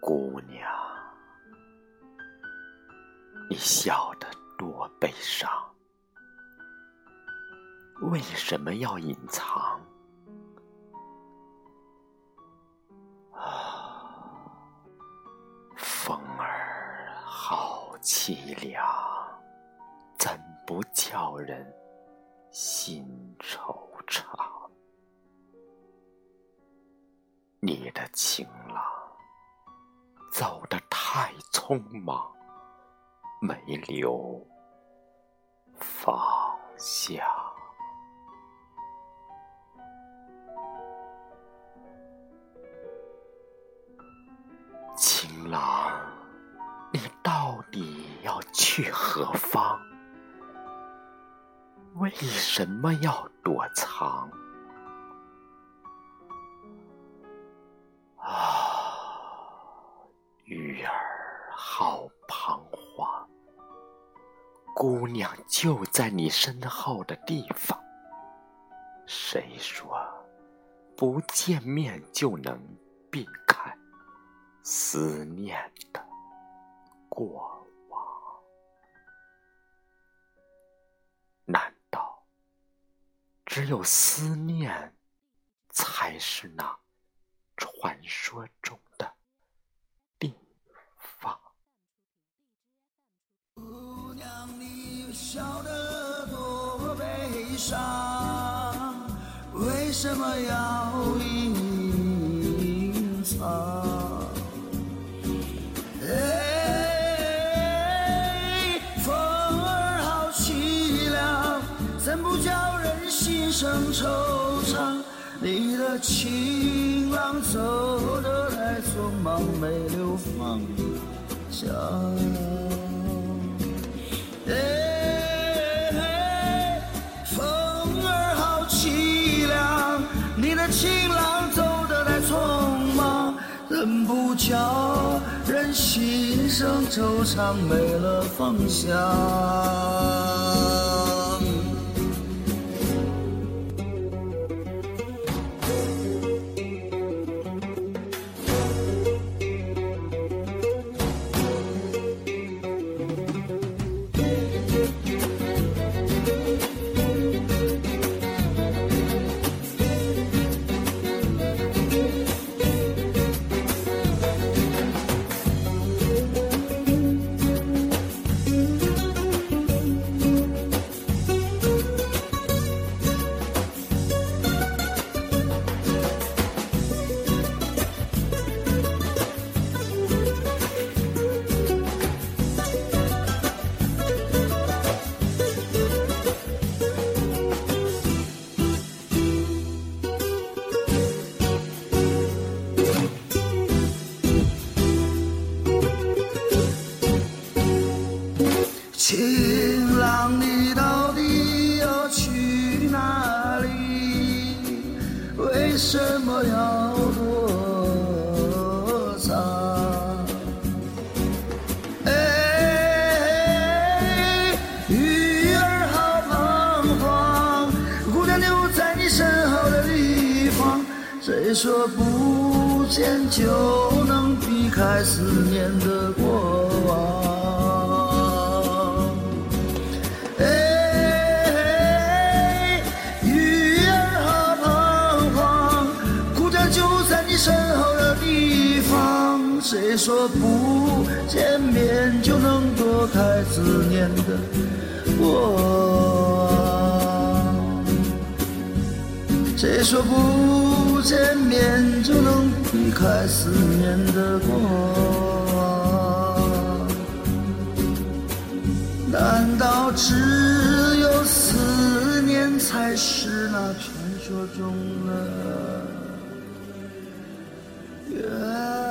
姑娘，你笑得多悲伤，为什么要隐藏？啊，风儿好凄凉，怎不叫人心惆怅？你的情走得太匆忙，没留方向。情郎，你到底要去何方？为什么要躲藏？女儿好彷徨，姑娘就在你身后的地方。谁说不见面就能避开思念的过往？难道只有思念才是那传说中？的伤，为什么要隐藏？哎，风儿好凄凉，怎不叫人心生惆怅？你的情郎走得太匆忙，没留芳香。不叫人心生惆怅，没了方向。什么要躲藏？哎，鱼儿好彷徨，姑娘留在你身后的地方。谁说不见就能避开思念的过往？说不见面就能躲开思念的过？谁说不见面就能避开思念的过？难道只有思念才是那传说中的缘？